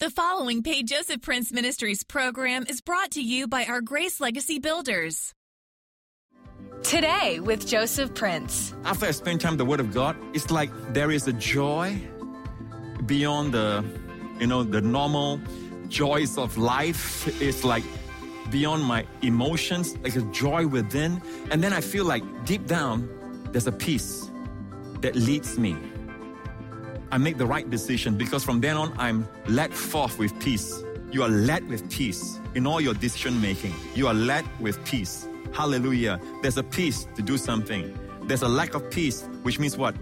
The following Pay Joseph Prince Ministries program is brought to you by our Grace Legacy Builders. Today with Joseph Prince. After I spend time with the Word of God, it's like there is a joy beyond the, you know, the normal joys of life. It's like beyond my emotions, like a joy within. And then I feel like deep down, there's a peace that leads me. I make the right decision because from then on, I'm led forth with peace. You are led with peace in all your decision making. You are led with peace. Hallelujah. There's a peace to do something. There's a lack of peace, which means what?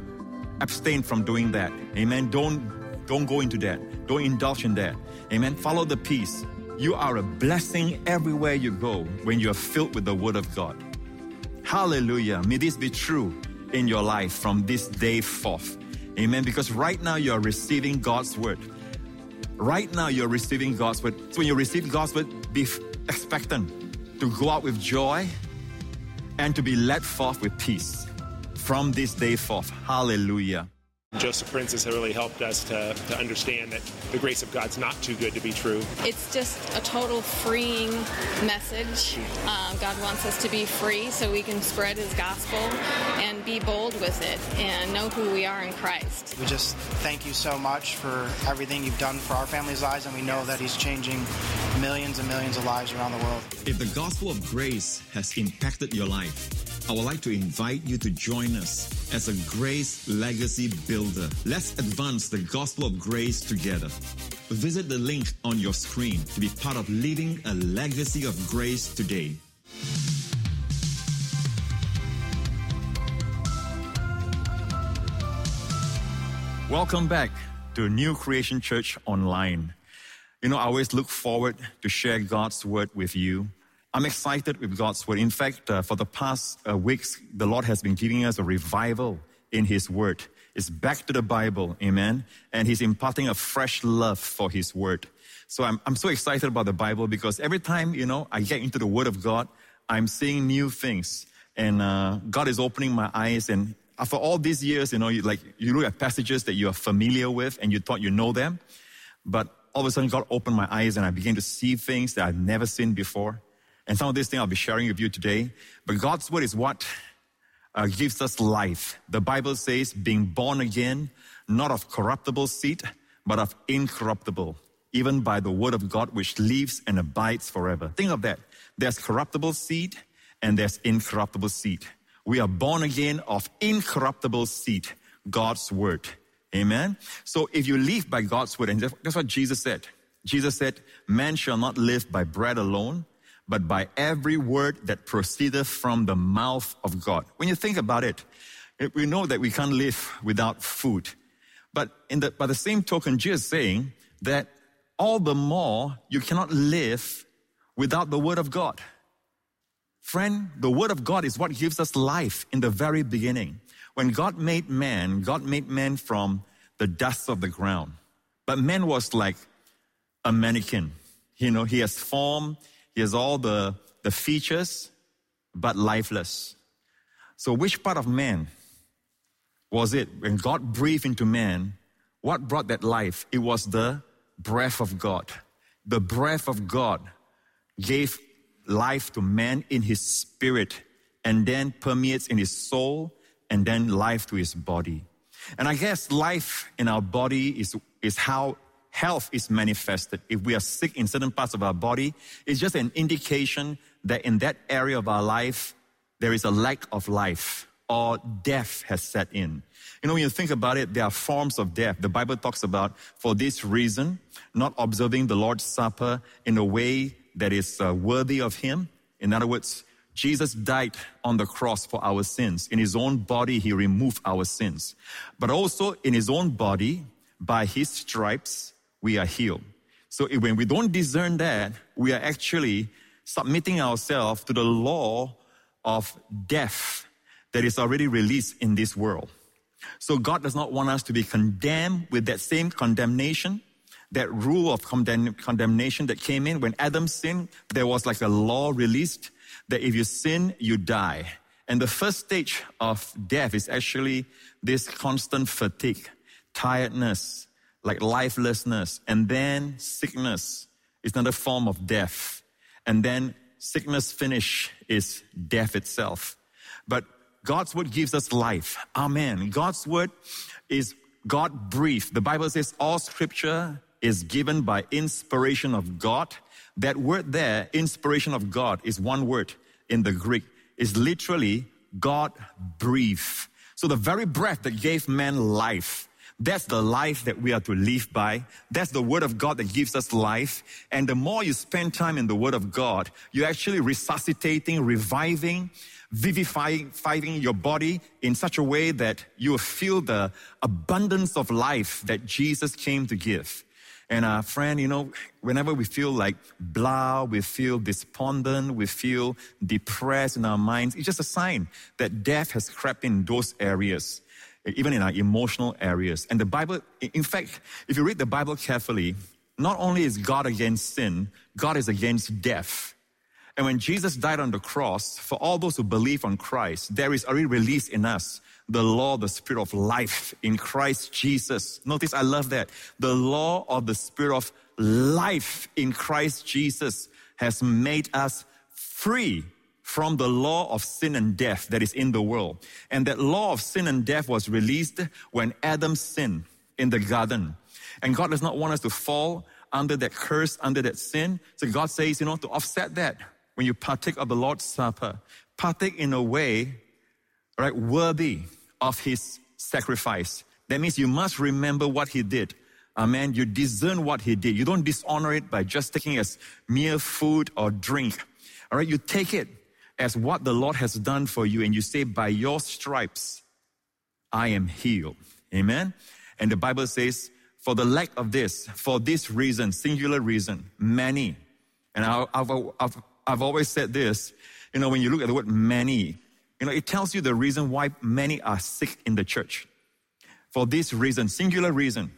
Abstain from doing that. Amen. Don't don't go into that. Don't indulge in that. Amen. Follow the peace. You are a blessing everywhere you go when you are filled with the word of God. Hallelujah. May this be true in your life from this day forth. Amen. Because right now you are receiving God's word. Right now you're receiving God's word. So when you receive God's word, be expectant to go out with joy and to be led forth with peace from this day forth. Hallelujah. Joseph Prince has really helped us to, to understand that the grace of God's not too good to be true. It's just a total freeing message. Um, God wants us to be free so we can spread His gospel and be bold with it and know who we are in Christ. We just thank you so much for everything you've done for our family's lives, and we know that He's changing millions and millions of lives around the world. If the gospel of grace has impacted your life, I would like to invite you to join us as a grace legacy builder. Let's advance the gospel of grace together. Visit the link on your screen to be part of leaving a legacy of grace today. Welcome back to New Creation Church Online. You know, I always look forward to share God's word with you. I'm excited with God's word. In fact, uh, for the past uh, weeks, the Lord has been giving us a revival in His word. It's back to the Bible, amen? And He's imparting a fresh love for His word. So I'm, I'm so excited about the Bible because every time, you know, I get into the word of God, I'm seeing new things. And uh, God is opening my eyes. And after all these years, you know, you, like you look at passages that you are familiar with and you thought you know them. But all of a sudden, God opened my eyes and I began to see things that I've never seen before. And some of these things I'll be sharing with you today. But God's word is what uh, gives us life. The Bible says, being born again, not of corruptible seed, but of incorruptible, even by the word of God, which lives and abides forever. Think of that. There's corruptible seed and there's incorruptible seed. We are born again of incorruptible seed, God's word. Amen. So if you live by God's word, and that's what Jesus said. Jesus said, man shall not live by bread alone, but by every word that proceedeth from the mouth of God. When you think about it, we know that we can't live without food. But the, by the same token, Jesus is saying that all the more you cannot live without the word of God. Friend, the word of God is what gives us life in the very beginning. When God made man, God made man from the dust of the ground. But man was like a mannequin. You know, he has form, he has all the, the features, but lifeless. So, which part of man was it when God breathed into man? What brought that life? It was the breath of God. The breath of God gave life to man in his spirit and then permeates in his soul and then life to his body. And I guess life in our body is, is how health is manifested. If we are sick in certain parts of our body, it's just an indication that in that area of our life, there is a lack of life or death has set in. You know, when you think about it, there are forms of death. The Bible talks about, for this reason, not observing the Lord's Supper in a way that is uh, worthy of Him. In other words, Jesus died on the cross for our sins. In His own body, He removed our sins. But also in His own body, by His stripes, we are healed. So when we don't discern that, we are actually submitting ourselves to the law of death that is already released in this world. So God does not want us to be condemned with that same condemnation, that rule of condemn- condemnation that came in when Adam sinned. There was like a law released that if you sin, you die. And the first stage of death is actually this constant fatigue, tiredness, like lifelessness, and then sickness is another form of death. And then sickness finish is death itself. But God's word gives us life. Amen. God's word is God breathed. The Bible says all scripture is given by inspiration of God. That word there, inspiration of God, is one word in the Greek. Is literally God breathed. So the very breath that gave man life, that's the life that we are to live by. That's the word of God that gives us life. And the more you spend time in the word of God, you're actually resuscitating, reviving, vivifying your body in such a way that you will feel the abundance of life that Jesus came to give. And our friend, you know, whenever we feel like blah, we feel despondent, we feel depressed in our minds, it's just a sign that death has crept in those areas, even in our emotional areas. And the Bible, in fact, if you read the Bible carefully, not only is God against sin, God is against death. And when Jesus died on the cross, for all those who believe on Christ, there is already released in us the law, the spirit of life in Christ Jesus. Notice I love that. The law of the spirit of life in Christ Jesus has made us free from the law of sin and death that is in the world. And that law of sin and death was released when Adam sinned in the garden. And God does not want us to fall under that curse, under that sin. So God says, you know, to offset that, when you partake of the Lord's Supper, partake in a way, right, worthy of his sacrifice. That means you must remember what he did. Amen. You discern what he did. You don't dishonor it by just taking it as mere food or drink. All right. You take it as what the Lord has done for you and you say, by your stripes, I am healed. Amen. And the Bible says, for the lack of this, for this reason, singular reason, many, and I've, I've, I've always said this, you know, when you look at the word many, you know, it tells you the reason why many are sick in the church. For this reason, singular reason.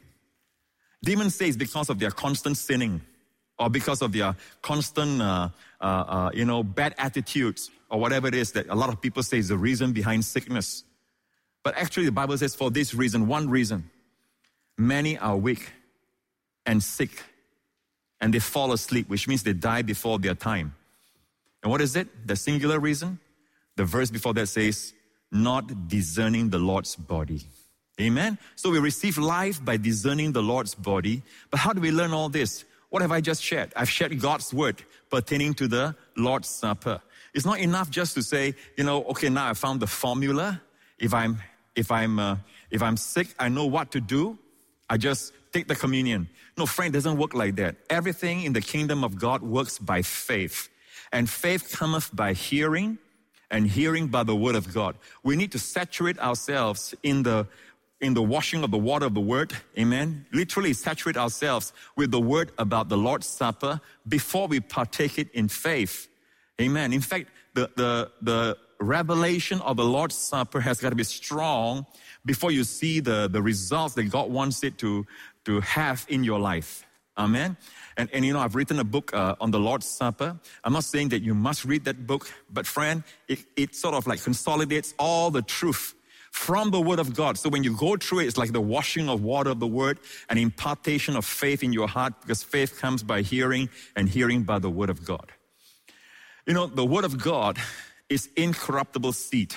Demons say it's because of their constant sinning or because of their constant, uh, uh, uh, you know, bad attitudes or whatever it is that a lot of people say is the reason behind sickness. But actually, the Bible says for this reason, one reason, many are weak and sick and they fall asleep, which means they die before their time. And what is it? The singular reason? The verse before that says, not discerning the Lord's body. Amen. So we receive life by discerning the Lord's body. But how do we learn all this? What have I just shared? I've shared God's word pertaining to the Lord's Supper. It's not enough just to say, you know, okay, now I found the formula. If I'm, if I'm, uh, if I'm sick, I know what to do. I just take the communion. No, friend, doesn't work like that. Everything in the kingdom of God works by faith. And faith cometh by hearing, and hearing by the word of God. We need to saturate ourselves in the in the washing of the water of the word. Amen. Literally saturate ourselves with the word about the Lord's Supper before we partake it in faith. Amen. In fact, the, the, the revelation of the Lord's Supper has got to be strong before you see the, the results that God wants it to, to have in your life. Amen. And, and you know, I've written a book uh, on the Lord's Supper. I'm not saying that you must read that book, but friend, it, it sort of like consolidates all the truth from the Word of God. So when you go through it, it's like the washing of water of the Word, an impartation of faith in your heart, because faith comes by hearing and hearing by the Word of God. You know, the Word of God is incorruptible seed.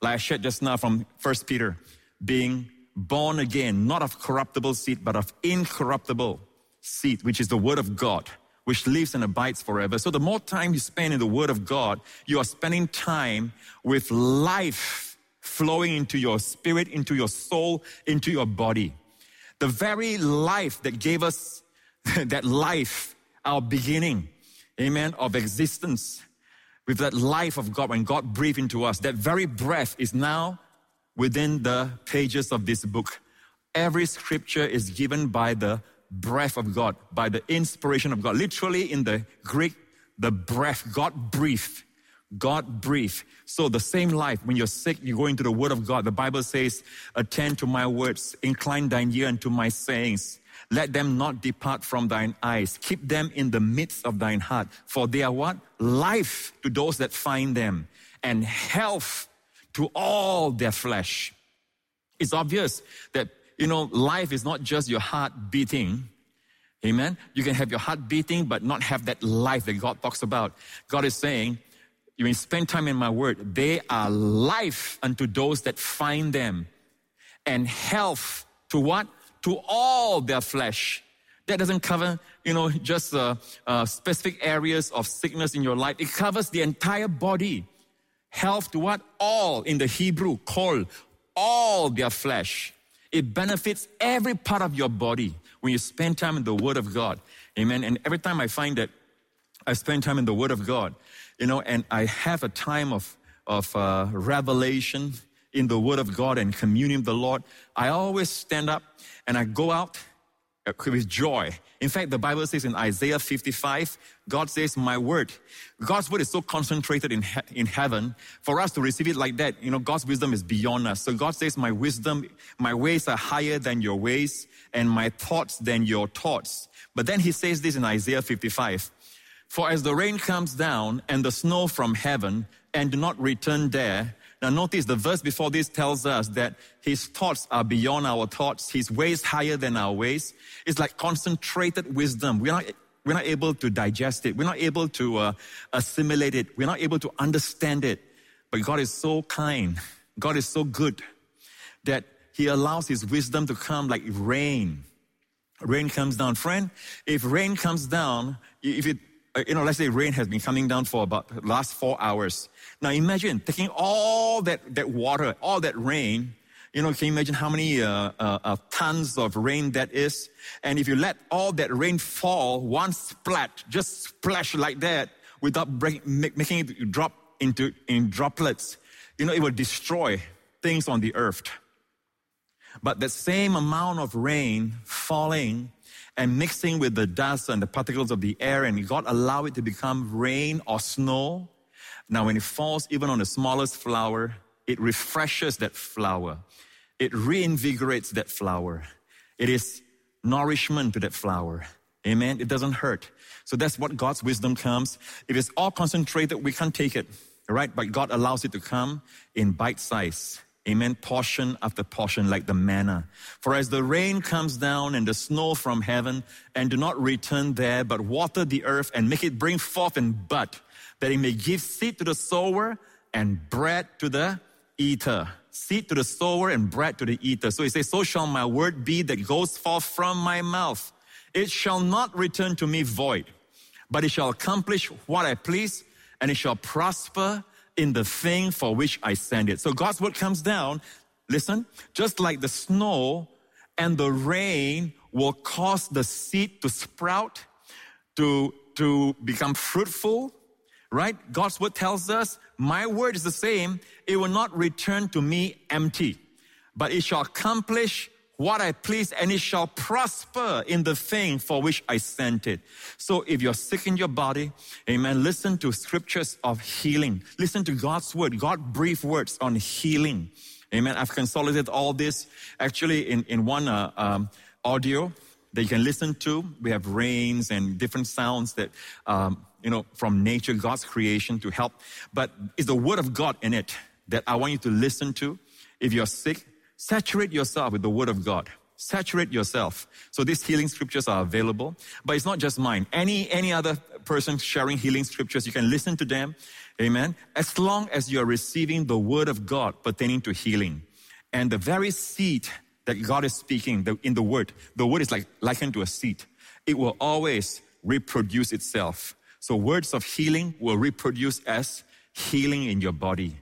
Like I shared just now from First Peter, being born again, not of corruptible seed, but of incorruptible seed, which is the Word of God, which lives and abides forever. So the more time you spend in the Word of God, you are spending time with life flowing into your spirit, into your soul, into your body. The very life that gave us that life, our beginning, amen, of existence, with that life of God, when God breathed into us, that very breath is now within the pages of this book. Every scripture is given by the breath of God, by the inspiration of God. Literally in the Greek, the breath, God breathed. God breathed. So the same life, when you're sick, you go into the word of God. The Bible says, attend to my words, incline thine ear unto my sayings. Let them not depart from thine eyes. Keep them in the midst of thine heart. For they are what? Life to those that find them and health to all their flesh. It's obvious that you know, life is not just your heart beating. Amen. You can have your heart beating, but not have that life that God talks about. God is saying, you may spend time in my word. They are life unto those that find them and health to what? To all their flesh. That doesn't cover, you know, just uh, uh, specific areas of sickness in your life. It covers the entire body. Health to what? All in the Hebrew, kol, all their flesh. It benefits every part of your body when you spend time in the Word of God. Amen. And every time I find that I spend time in the Word of God, you know, and I have a time of, of uh, revelation in the Word of God and communion with the Lord, I always stand up and I go out uh, with joy. In fact, the Bible says in Isaiah 55, God says, My word. God's word is so concentrated in, he- in heaven. For us to receive it like that, you know, God's wisdom is beyond us. So God says, My wisdom, my ways are higher than your ways, and my thoughts than your thoughts. But then he says this in Isaiah 55 For as the rain comes down and the snow from heaven, and do not return there, now notice the verse before this tells us that his thoughts are beyond our thoughts, his ways higher than our ways. It's like concentrated wisdom. We're not, we're not able to digest it. We're not able to uh, assimilate it. We're not able to understand it. But God is so kind. God is so good that he allows his wisdom to come like rain. Rain comes down. Friend, if rain comes down, if it, you know, let's say rain has been coming down for about last four hours. Now imagine taking all that, that water, all that rain, you know, can you imagine how many uh, uh, uh, tons of rain that is? And if you let all that rain fall, one splat, just splash like that, without break, make, making it drop into in droplets, you know, it will destroy things on the earth. But the same amount of rain falling and mixing with the dust and the particles of the air, and God allow it to become rain or snow. Now, when it falls even on the smallest flower, it refreshes that flower. It reinvigorates that flower. It is nourishment to that flower. Amen. It doesn't hurt. So that's what God's wisdom comes. If it's all concentrated, we can't take it. Right? But God allows it to come in bite size. Amen. Portion after portion, like the manna. For as the rain comes down and the snow from heaven, and do not return there, but water the earth and make it bring forth and bud, that it may give seed to the sower and bread to the eater. Seed to the sower and bread to the eater. So he says, So shall my word be that goes forth from my mouth. It shall not return to me void, but it shall accomplish what I please, and it shall prosper in the thing for which I send it. So God's word comes down, listen, just like the snow and the rain will cause the seed to sprout, to, to become fruitful, right? God's word tells us, my word is the same. It will not return to me empty, but it shall accomplish what I please and it shall prosper in the thing for which I sent it. So if you're sick in your body, amen, listen to scriptures of healing. Listen to God's word, God brief words on healing. Amen. I've consolidated all this actually in, in one uh, um, audio that you can listen to. We have rains and different sounds that, um, you know, from nature, God's creation to help. But it's the word of God in it that I want you to listen to. If you're sick, saturate yourself with the word of God. Saturate yourself. So these healing scriptures are available, but it's not just mine. Any, any other person sharing healing scriptures, you can listen to them. Amen. As long as you're receiving the word of God pertaining to healing and the very seed that God is speaking in the word, the word is like likened to a seed. It will always reproduce itself. So words of healing will reproduce as healing in your body.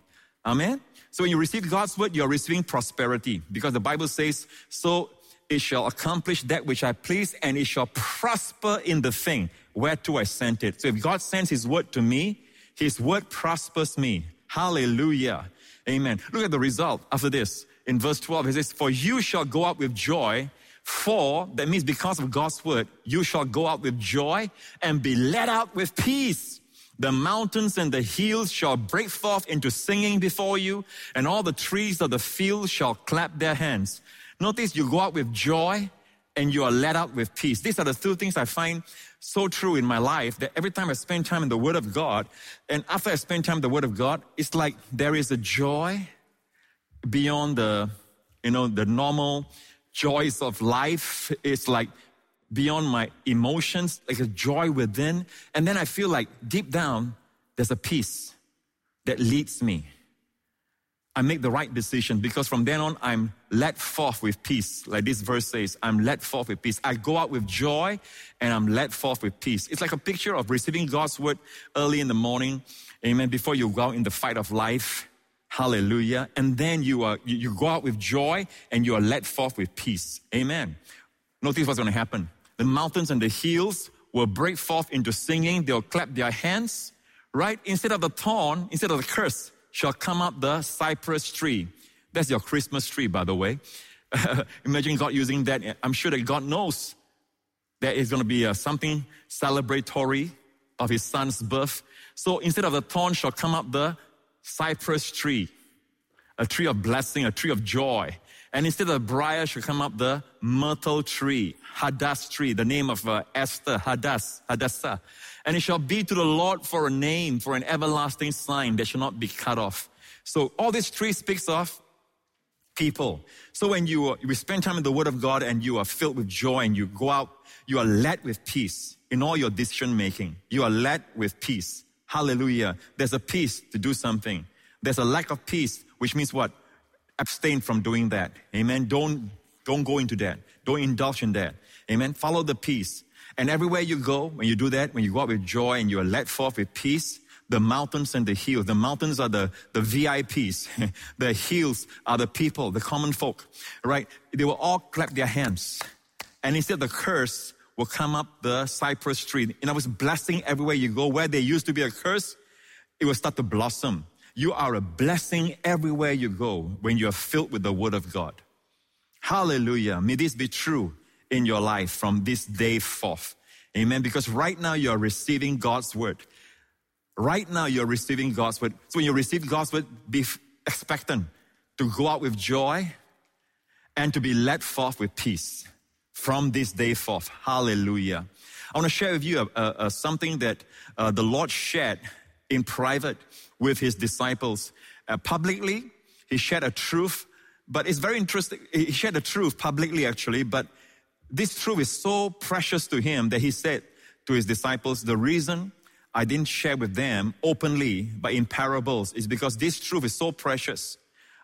Amen. So when you receive God's word, you're receiving prosperity because the Bible says, so it shall accomplish that which I please and it shall prosper in the thing whereto I sent it. So if God sends his word to me, his word prospers me. Hallelujah. Amen. Look at the result after this. In verse 12, he says, For you shall go out with joy. For, that means because of God's word, you shall go out with joy and be led out with peace. The mountains and the hills shall break forth into singing before you, and all the trees of the field shall clap their hands. Notice you go out with joy and you are led out with peace. These are the two things I find so true in my life that every time I spend time in the Word of God, and after I spend time in the Word of God, it's like there is a joy beyond the, you know, the normal joys of life. It's like beyond my emotions, like a joy within. And then I feel like deep down, there's a peace that leads me. I make the right decision because from then on, I'm led forth with peace. Like this verse says, I'm led forth with peace. I go out with joy and I'm led forth with peace. It's like a picture of receiving God's word early in the morning. Amen. Before you go out in the fight of life. Hallelujah. And then you are, you, go out with joy and you are led forth with peace. Amen. Notice what's going to happen. The mountains and the hills will break forth into singing. They'll clap their hands, right? Instead of the thorn, instead of the curse, shall come up the cypress tree. That's your Christmas tree, by the way. Imagine God using that. I'm sure that God knows there is going to be uh, something celebratory of his son's birth. So instead of the thorn shall come up the cypress tree, a tree of blessing, a tree of joy. And instead of briar shall come up the myrtle tree, Hadass tree, the name of uh, Esther, Hadass, Hadassah. And it shall be to the Lord for a name, for an everlasting sign that shall not be cut off. So all this tree speaks of people. So when you, you spend time in the Word of God and you are filled with joy and you go out, you are led with peace in all your decision making. You are led with peace. Hallelujah. There's a peace to do something. There's a lack of peace, which means what? Abstain from doing that. Amen. Don't, don't go into that. Don't indulge in that. Amen. Follow the peace. And everywhere you go, when you do that, when you go out with joy and you are led forth with peace, the mountains and the hills. The mountains are the, the VIPs. the hills are the people, the common folk, right? They will all clap their hands. And instead the curse, will come up the cypress tree. In other words, blessing everywhere you go. Where there used to be a curse, it will start to blossom. You are a blessing everywhere you go when you are filled with the word of God. Hallelujah. May this be true in your life from this day forth. Amen. Because right now you are receiving God's word. Right now you're receiving God's word. So when you receive God's word, be expectant to go out with joy and to be led forth with peace from this day forth. Hallelujah. I want to share with you something that uh, the Lord shared in private with his disciples. Uh, publicly, he shared a truth, but it's very interesting. He shared a truth publicly, actually, but this truth is so precious to him that he said to his disciples, The reason I didn't share with them openly, but in parables, is because this truth is so precious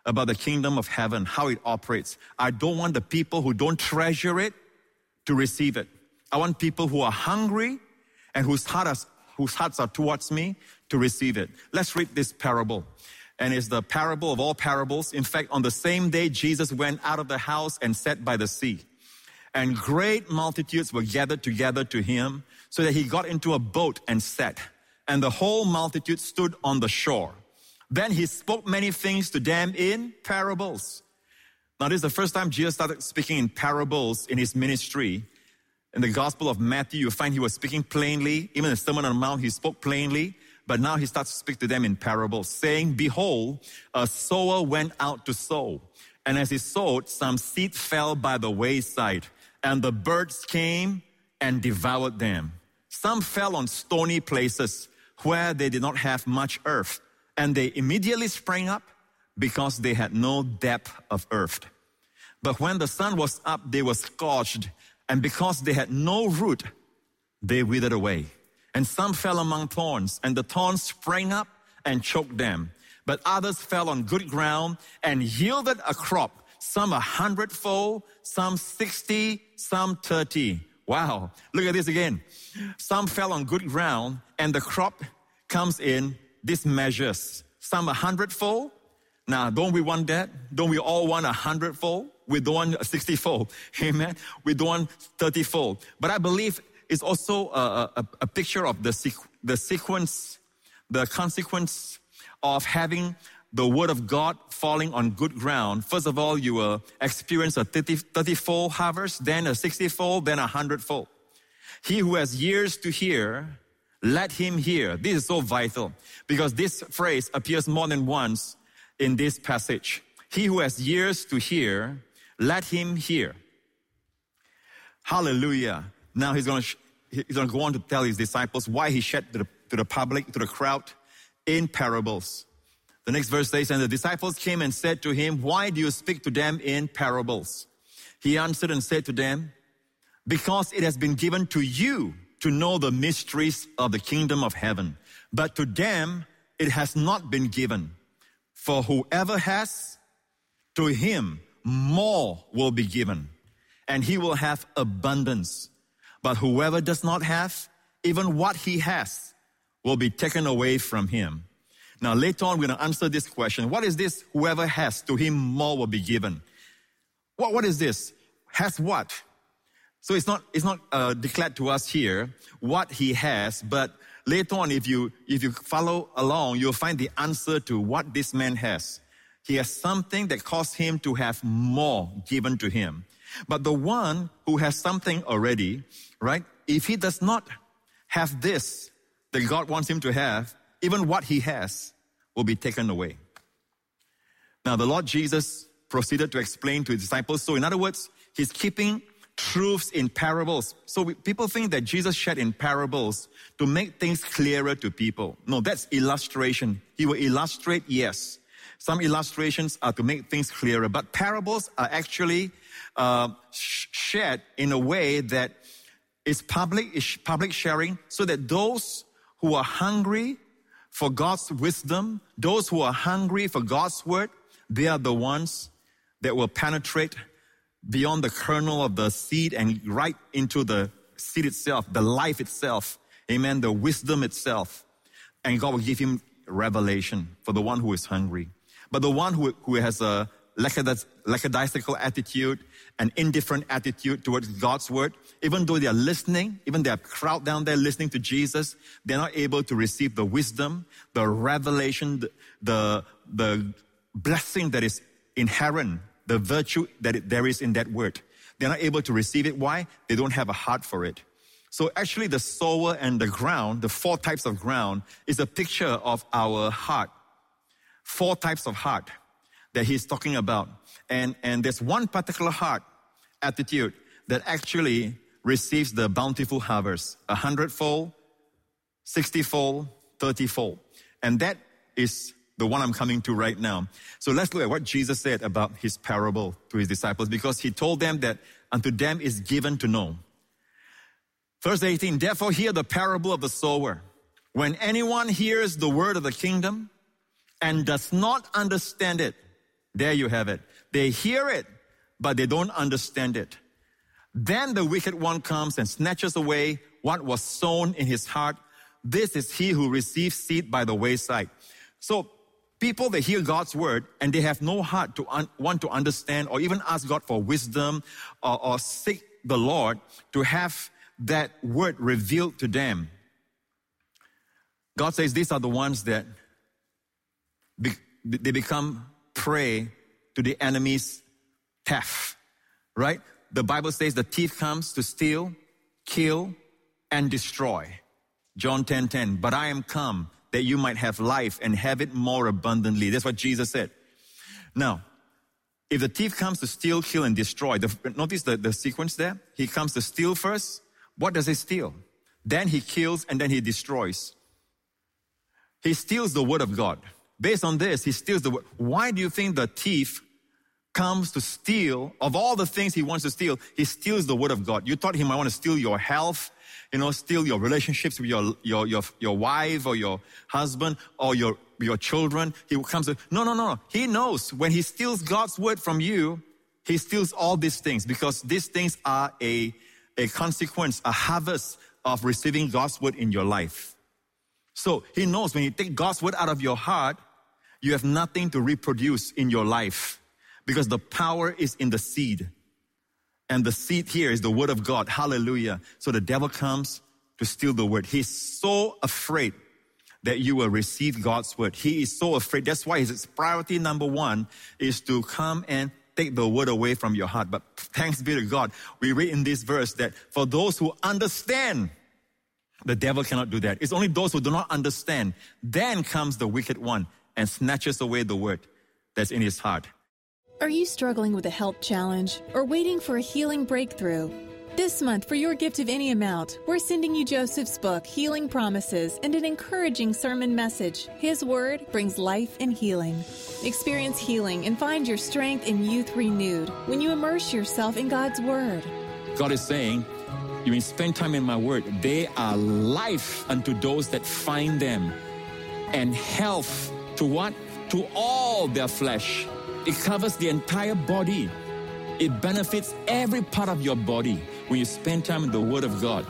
about the kingdom of heaven, how it operates. I don't want the people who don't treasure it to receive it. I want people who are hungry and whose, heart whose hearts are towards me to receive it. Let's read this parable. And it's the parable of all parables. In fact, on the same day, Jesus went out of the house and sat by the sea. And great multitudes were gathered together to him, so that he got into a boat and sat. And the whole multitude stood on the shore. Then he spoke many things to them in parables now, this is the first time Jesus started speaking in parables in his ministry. In the Gospel of Matthew, you find he was speaking plainly. Even the Sermon on the Mount, he spoke plainly. But now he starts to speak to them in parables, saying, Behold, a sower went out to sow. And as he sowed, some seed fell by the wayside, and the birds came and devoured them. Some fell on stony places where they did not have much earth, and they immediately sprang up because they had no depth of earth. But when the sun was up, they were scorched, and because they had no root, they withered away. And some fell among thorns, and the thorns sprang up and choked them. But others fell on good ground and yielded a crop, some a hundredfold, some sixty, some thirty. Wow. Look at this again. Some fell on good ground, and the crop comes in these measures. Some a hundredfold, now, don't we want that? Don't we all want a hundredfold? We don't want a sixtyfold. Amen. We don't want thirtyfold. But I believe it's also a, a, a picture of the, sequ- the sequence, the consequence of having the word of God falling on good ground. First of all, you will experience a 30, 30-fold harvest, then a 60-fold, then a 100-fold. He who has ears to hear, let him hear. This is so vital because this phrase appears more than once in this passage. He who has ears to hear, let him hear. Hallelujah. Now he's going to, he's going to go on to tell his disciples why he shared to the, to the public, to the crowd in parables. The next verse says, and the disciples came and said to him, why do you speak to them in parables? He answered and said to them, Because it has been given to you to know the mysteries of the kingdom of heaven, but to them it has not been given. For whoever has, to him more will be given, and he will have abundance. But whoever does not have, even what he has will be taken away from him. Now, later on, we're going to answer this question. What is this? Whoever has, to him more will be given. What, what is this? Has what? So it's not, it's not uh, declared to us here what he has, but later on, if you, if you follow along, you'll find the answer to what this man has. He has something that caused him to have more given to him. But the one who has something already, right? If he does not have this that God wants him to have, even what he has will be taken away. Now, the Lord Jesus proceeded to explain to his disciples. So, in other words, he's keeping truths in parables. So, we, people think that Jesus shared in parables to make things clearer to people. No, that's illustration. He will illustrate, yes. Some illustrations are to make things clearer, but parables are actually uh, shared in a way that is public, is public sharing, so that those who are hungry for God's wisdom, those who are hungry for God's word, they are the ones that will penetrate beyond the kernel of the seed and right into the seed itself, the life itself. Amen. The wisdom itself. And God will give him revelation for the one who is hungry. But the one who, who has a lackadaisical attitude, an indifferent attitude towards God's word, even though they are listening, even they are crowd down there listening to Jesus, they're not able to receive the wisdom, the revelation, the, the, the blessing that is inherent, the virtue that it, there is in that word. They're not able to receive it. Why? They don't have a heart for it. So actually the sower and the ground, the four types of ground, is a picture of our heart. Four types of heart that he's talking about. And, and there's one particular heart attitude that actually receives the bountiful harvest, a hundredfold, sixtyfold, thirtyfold. And that is the one I'm coming to right now. So let's look at what Jesus said about his parable to his disciples because he told them that unto them is given to know. Verse 18, therefore hear the parable of the sower. When anyone hears the word of the kingdom and does not understand it, there you have it. They hear it, but they don't understand it. Then the wicked one comes and snatches away what was sown in his heart. This is he who receives seed by the wayside. So people that hear God's word and they have no heart to un- want to understand or even ask God for wisdom or, or seek the Lord to have that word revealed to them. God says these are the ones that be- they become prey to the enemy's theft, right? The Bible says the thief comes to steal, kill, and destroy. John 10 10. But I am come that you might have life and have it more abundantly. That's what Jesus said. Now, if the thief comes to steal, kill, and destroy, the, notice the, the sequence there. He comes to steal first. What does he steal? Then he kills and then he destroys. He steals the word of God. Based on this, he steals the word. Why do you think the thief comes to steal, of all the things he wants to steal, he steals the word of God. You thought he might want to steal your health, you know, steal your relationships with your, your, your, your wife or your husband or your, your children. He comes to, no, no, no. He knows when he steals God's word from you, he steals all these things because these things are a, a consequence, a harvest of receiving God's word in your life. So he knows when you take God's word out of your heart, you have nothing to reproduce in your life because the power is in the seed. And the seed here is the word of God. Hallelujah. So the devil comes to steal the word. He's so afraid that you will receive God's word. He is so afraid. That's why his priority number one is to come and take the word away from your heart. But thanks be to God. We read in this verse that for those who understand, the devil cannot do that. It's only those who do not understand. Then comes the wicked one and snatches away the word that's in his heart. Are you struggling with a health challenge or waiting for a healing breakthrough? This month, for your gift of any amount, we're sending you Joseph's book, Healing Promises, and an encouraging sermon message. His word brings life and healing. Experience healing and find your strength and youth renewed when you immerse yourself in God's word. God is saying, You may spend time in my word. They are life unto those that find them, and health to what? To all their flesh. It covers the entire body. It benefits every part of your body when you spend time in the Word of God.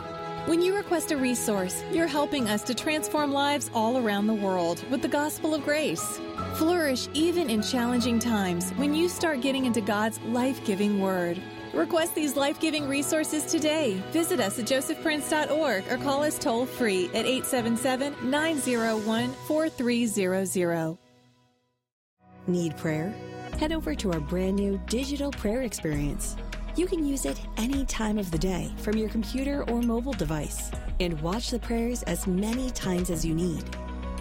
When you request a resource, you're helping us to transform lives all around the world with the gospel of grace. Flourish even in challenging times when you start getting into God's life giving Word. Request these life giving resources today. Visit us at josephprince.org or call us toll free at 877 901 4300. Need prayer? Head over to our brand new digital prayer experience. You can use it any time of the day from your computer or mobile device and watch the prayers as many times as you need.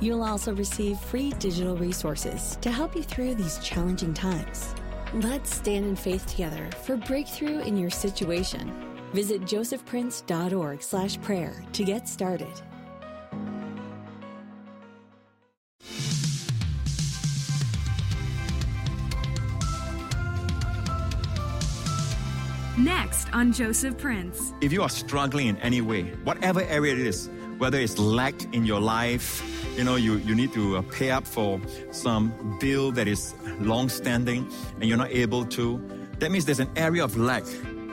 You'll also receive free digital resources to help you through these challenging times. Let's stand in faith together for breakthrough in your situation. Visit josephprince.org slash prayer to get started. Next on Joseph Prince. If you are struggling in any way, whatever area it is, whether it's lack in your life, you know, you, you need to uh, pay up for some bill that is long standing and you're not able to, that means there's an area of lack.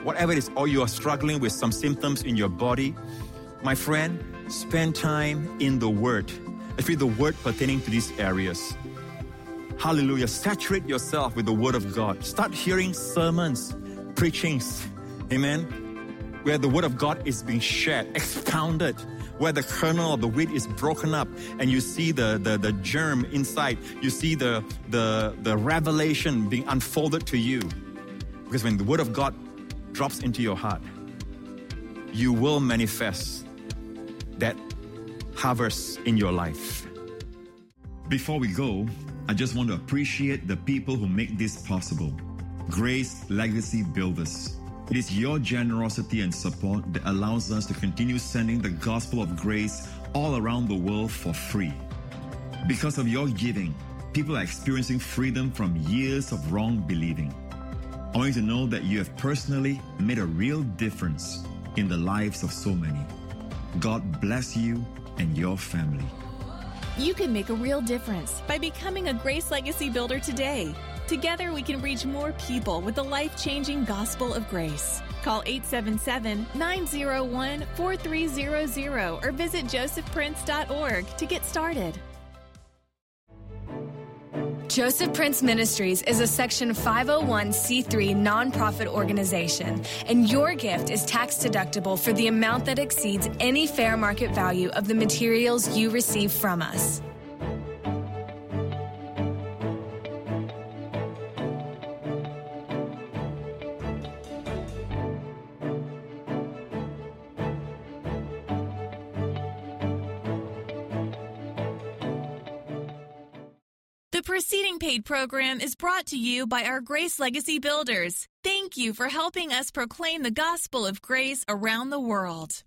Whatever it is, or you are struggling with some symptoms in your body, my friend, spend time in the Word, especially the Word pertaining to these areas. Hallelujah. Saturate yourself with the Word of God. Start hearing sermons, preachings. Amen. Where the Word of God is being shared, expounded, where the kernel of the wheat is broken up and you see the, the, the germ inside. You see the, the, the revelation being unfolded to you. Because when the Word of God drops into your heart, you will manifest that harvest in your life. Before we go, I just want to appreciate the people who make this possible. Grace Legacy Builders. It is your generosity and support that allows us to continue sending the gospel of grace all around the world for free. Because of your giving, people are experiencing freedom from years of wrong believing. I want you to know that you have personally made a real difference in the lives of so many. God bless you and your family. You can make a real difference by becoming a Grace Legacy Builder today. Together, we can reach more people with the life changing gospel of grace. Call 877 901 4300 or visit josephprince.org to get started. Joseph Prince Ministries is a Section 501c3 nonprofit organization, and your gift is tax deductible for the amount that exceeds any fair market value of the materials you receive from us. Preceding paid program is brought to you by our Grace Legacy Builders. Thank you for helping us proclaim the gospel of grace around the world.